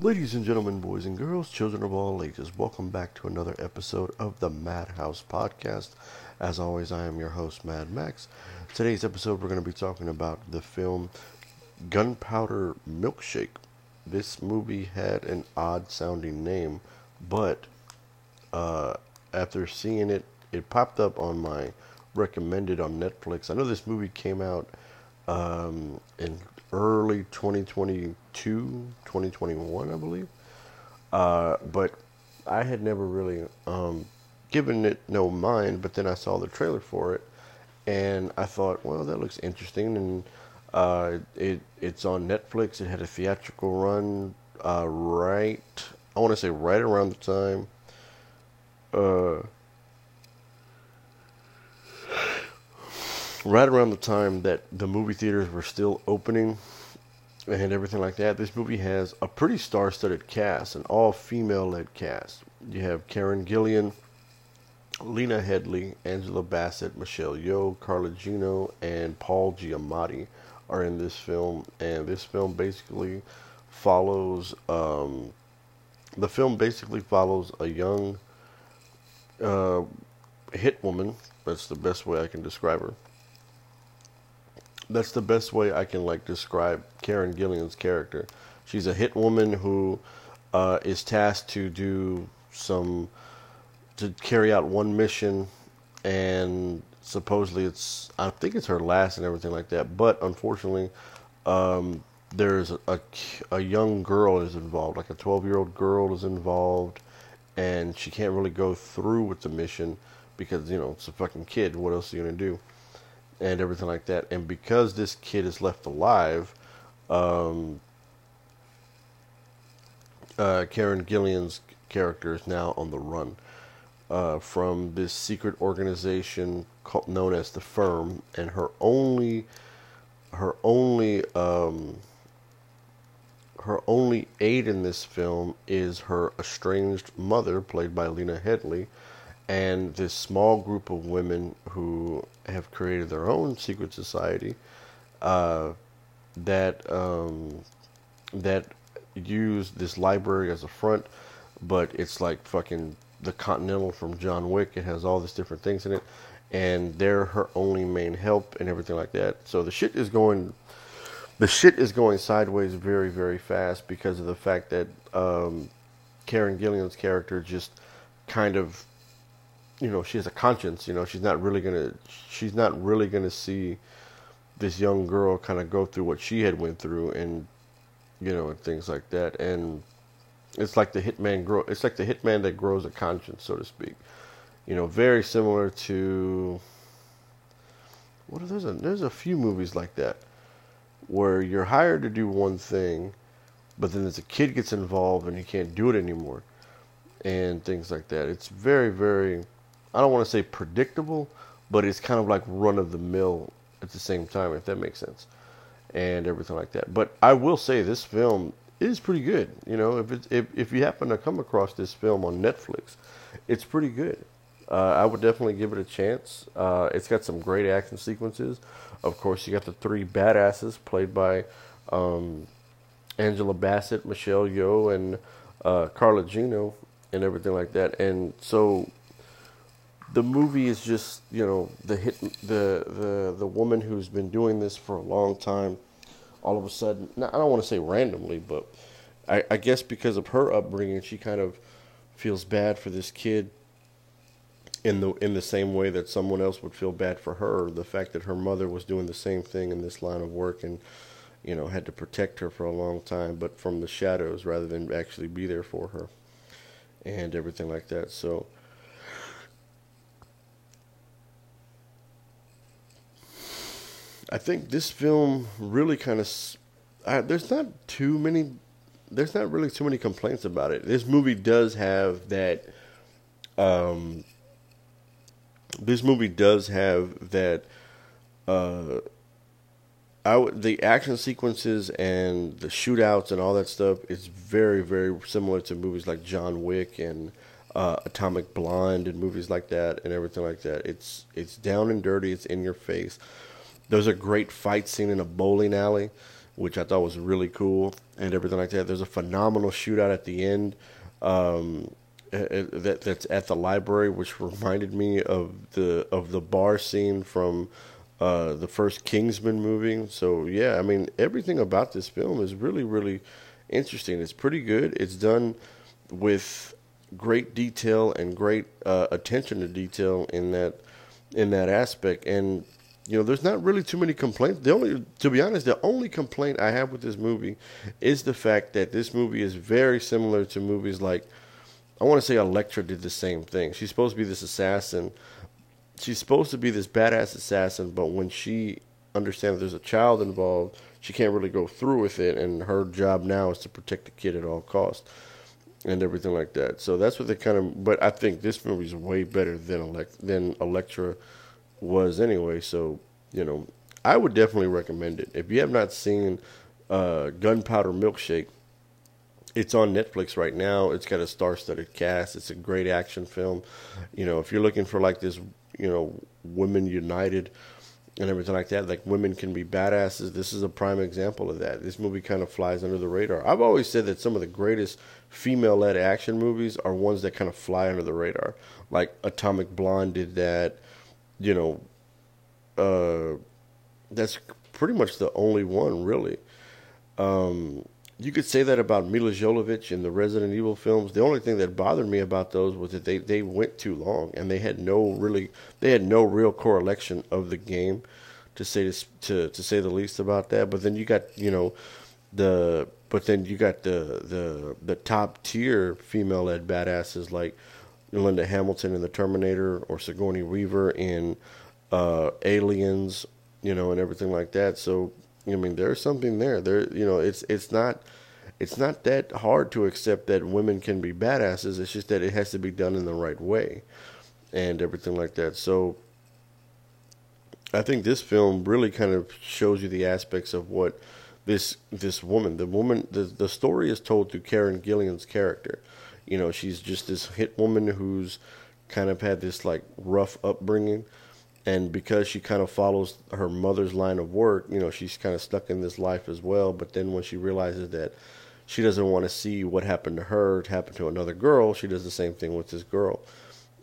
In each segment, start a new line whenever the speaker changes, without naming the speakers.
Ladies and gentlemen, boys and girls, children of all ages, welcome back to another episode of the Madhouse Podcast. As always, I am your host, Mad Max. Today's episode, we're going to be talking about the film Gunpowder Milkshake. This movie had an odd sounding name, but uh, after seeing it, it popped up on my recommended on Netflix. I know this movie came out um, in early 2022, 2021, I believe. Uh, but I had never really um, given it no mind, but then I saw the trailer for it, and I thought, well, that looks interesting, and uh, it it's on Netflix. It had a theatrical run uh, right, I want to say right around the time. Right around the time that the movie theaters were still opening and everything like that, this movie has a pretty star studded cast, an all female led cast. You have Karen Gillan, Lena Headey, Angela Bassett, Michelle Yeoh, Carla Gugino, and Paul Giamatti are in this film. And this film basically follows, um, the film basically follows a young uh, hit woman. That's the best way I can describe her that's the best way I can like describe Karen Gillan's character. She's a hit woman who uh, is tasked to do some to carry out one mission, and supposedly it's I think it's her last and everything like that. But unfortunately, um, there's a, a young girl is involved, like a 12 year old girl is involved, and she can't really go through with the mission because you know it's a fucking kid. What else are you gonna do? And everything like that. And because this kid is left alive, um, uh, Karen Gillan's character is now on the run uh, from this secret organization called, known as the Firm, and her only her only um, her only aid in this film is her estranged mother, played by Lena Headey, and this small group of women who have created their own secret society uh, that um, that use this library as a front, but it's like fucking the Continental from John Wick. It has all these different things in it, and they're her only main help and everything like that. So the shit is going, the shit is going sideways very very fast because of the fact that um, Karen Gillan's character just kind of you know she has a conscience you know she's not really gonna she's not really gonna see this young girl kind of go through what she had went through and you know and things like that. And it's like the hitman grow it's like the hitman that grows a conscience so to speak. You know very similar to what are there's a there's a few movies like that where you're hired to do one thing but then as a kid gets involved and you can't do it anymore and things like that. It's very very I don't want to say predictable, but it's kind of like run of the mill at the same time, if that makes sense, and everything like that. But I will say this film is pretty good. You know, if it's if if you happen to come across this film on Netflix, it's pretty good. Uh, I would definitely give it a chance. Uh, it's got some great action sequences. Of course, you got the three badasses played by um, Angela Bassett, Michelle Yeoh, and uh, Carla Gugino, and everything like that. And so the movie is just you know the hit the the the woman who's been doing this for a long time all of a sudden i don't want to say randomly but I, I guess because of her upbringing she kind of feels bad for this kid in the in the same way that someone else would feel bad for her the fact that her mother was doing the same thing in this line of work and you know had to protect her for a long time but from the shadows rather than actually be there for her and everything like that. So I think this film really kind of. There's not too many. There's not really too many complaints about it. This movie does have that. Um, this movie does have that. Uh, I w- the action sequences and the shootouts and all that stuff is very very similar to movies like John Wick and uh, Atomic Blonde and movies like that and everything like that. It's it's down and dirty. It's in your face. There's a great fight scene in a bowling alley which I thought was really cool and everything like that. There's a phenomenal shootout at the end. Um, that that's at the library, which reminded me of the of the bar scene from uh, the first Kingsman movie. So yeah, I mean everything about this film is really really interesting. It's pretty good. It's done with great detail and great uh, attention to detail in that in that aspect. And you know, there's not really too many complaints. The only, to be honest, the only complaint I have with this movie is the fact that this movie is very similar to movies like, I want to say Elektra did the same thing. She's supposed to be this assassin. She's supposed to be this badass assassin, but when she understands there's a child involved, she can't really go through with it, and her job now is to protect the kid at all costs and everything like that. So that's what they kind of. But I think this movie is way better than Elect than Elektra was anyway. So you know, I would definitely recommend it. If you have not seen uh, Gunpowder Milkshake, it's on Netflix right now. It's got a star-studded cast. It's a great action film. You know, if you're looking for like this, you know, women united and everything like that, like women can be badasses. This is a prime example of that. This movie kind of flies under the radar. I've always said that some of the greatest female-led action movies are ones that kind of fly under the radar. Like Atomic Blonde did that you know, uh, that's pretty much the only one really. Um, you could say that about Milla Jovovich in the Resident Evil films. The only thing that bothered me about those was that they, they went too long and they had no really they had no real correlation of the game to say this, to to say the least about that. But then you got you know the but then you got the the the top tier female led badasses like Linda Hamilton in The Terminator or Sigourney Weaver in uh, Aliens, you know, and everything like that. So I mean, there's something there. There, you know, it's it's not it's not that hard to accept that women can be badasses. It's just that it has to be done in the right way, and everything like that. So I think this film really kind of shows you the aspects of what this this woman, the woman, the the story is told through Karen Gillan's character you know, she's just this hit woman who's kind of had this like rough upbringing. And because she kind of follows her mother's line of work, you know, she's kind of stuck in this life as well. But then when she realizes that she doesn't want to see what happened to her happen to another girl, she does the same thing with this girl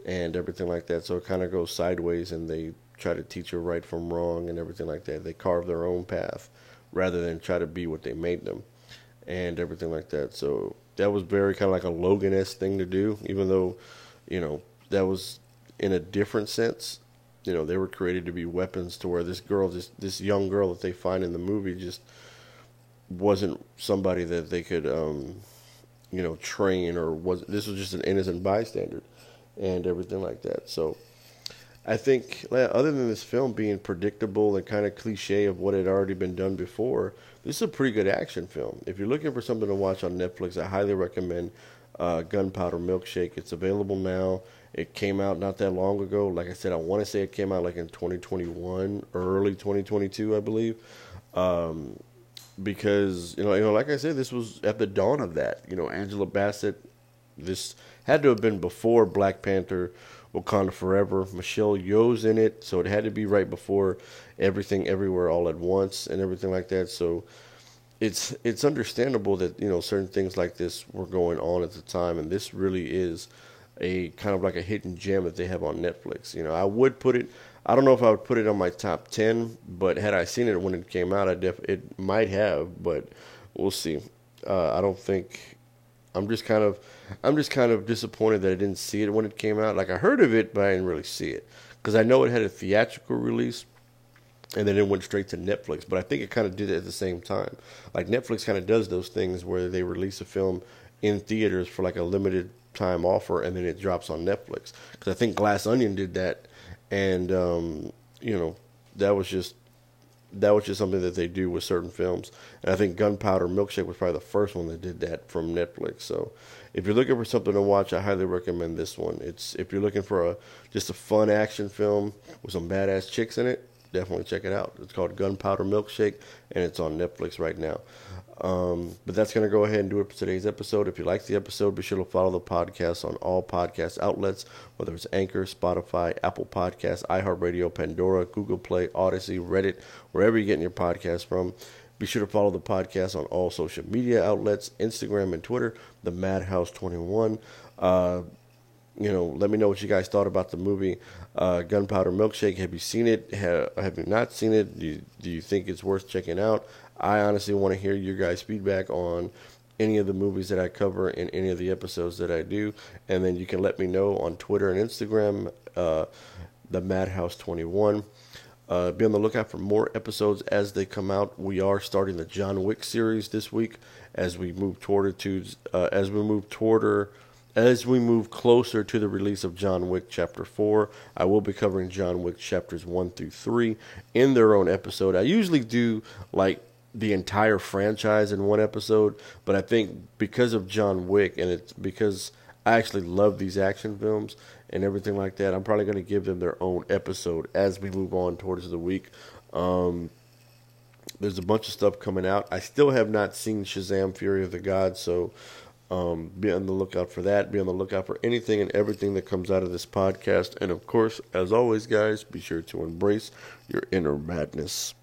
and everything like that. So it kind of goes sideways and they try to teach her right from wrong and everything like that. They carve their own path rather than try to be what they made them and everything like that. So that was very kind of like a Logan esque thing to do, even though, you know, that was in a different sense. You know, they were created to be weapons to where this girl, this this young girl that they find in the movie, just wasn't somebody that they could, um, you know, train or was. This was just an innocent bystander, and everything like that. So, I think, other than this film being predictable and kind of cliche of what had already been done before, this is a pretty good action film. If you're looking for something to watch on Netflix, I highly recommend uh, Gunpowder Milkshake. It's available now. It came out not that long ago. Like I said, I want to say it came out like in 2021, early 2022, I believe. Um, because you know, you know, like I said, this was at the dawn of that. You know, Angela Bassett. This had to have been before Black Panther Wakanda Forever. Michelle Yeoh's in it, so it had to be right before Everything Everywhere All at Once and everything like that. So it's it's understandable that you know certain things like this were going on at the time, and this really is a kind of like a hidden gem that they have on Netflix. You know, I would put it. I don't know if I would put it on my top ten, but had I seen it when it came out, I def it might have, but we'll see. Uh, I don't think. I'm just kind of I'm just kind of disappointed that I didn't see it when it came out. Like I heard of it, but I didn't really see it because I know it had a theatrical release, and then it went straight to Netflix. But I think it kind of did it at the same time. Like Netflix kind of does those things where they release a film in theaters for like a limited time offer, and then it drops on Netflix. Because I think Glass Onion did that, and um, you know that was just that was just something that they do with certain films. And I think Gunpowder Milkshake was probably the first one that did that from Netflix. So if you're looking for something to watch, I highly recommend this one. It's if you're looking for a just a fun action film with some badass chicks in it, definitely check it out. It's called Gunpowder Milkshake, and it's on Netflix right now. Um, but that's going to go ahead and do it for today's episode. If you like the episode, be sure to follow the podcast on all podcast outlets, whether it's Anchor, Spotify, Apple Podcasts, iHeartRadio, Pandora, Google Play, Odyssey, Reddit, wherever you're getting your podcast from. Be sure to follow the podcast on all social media outlets Instagram and Twitter, the Madhouse21. Uh, you know, let me know what you guys thought about the movie uh, Gunpowder Milkshake. Have you seen it? Have, have you not seen it? Do you, do you think it's worth checking out? I honestly want to hear your guys' feedback on any of the movies that I cover in any of the episodes that I do. And then you can let me know on Twitter and Instagram, uh, the Madhouse21. Uh, be on the lookout for more episodes as they come out. We are starting the John Wick series this week as we move toward to uh, as we move toward as we move closer to the release of John Wick Chapter 4, I will be covering John Wick Chapters 1 through 3 in their own episode. I usually do like the entire franchise in one episode, but I think because of John Wick and it's because I actually love these action films and everything like that, I'm probably going to give them their own episode as we move on towards the week. Um, there's a bunch of stuff coming out. I still have not seen Shazam Fury of the Gods, so um, be on the lookout for that. Be on the lookout for anything and everything that comes out of this podcast. And of course, as always, guys, be sure to embrace your inner madness.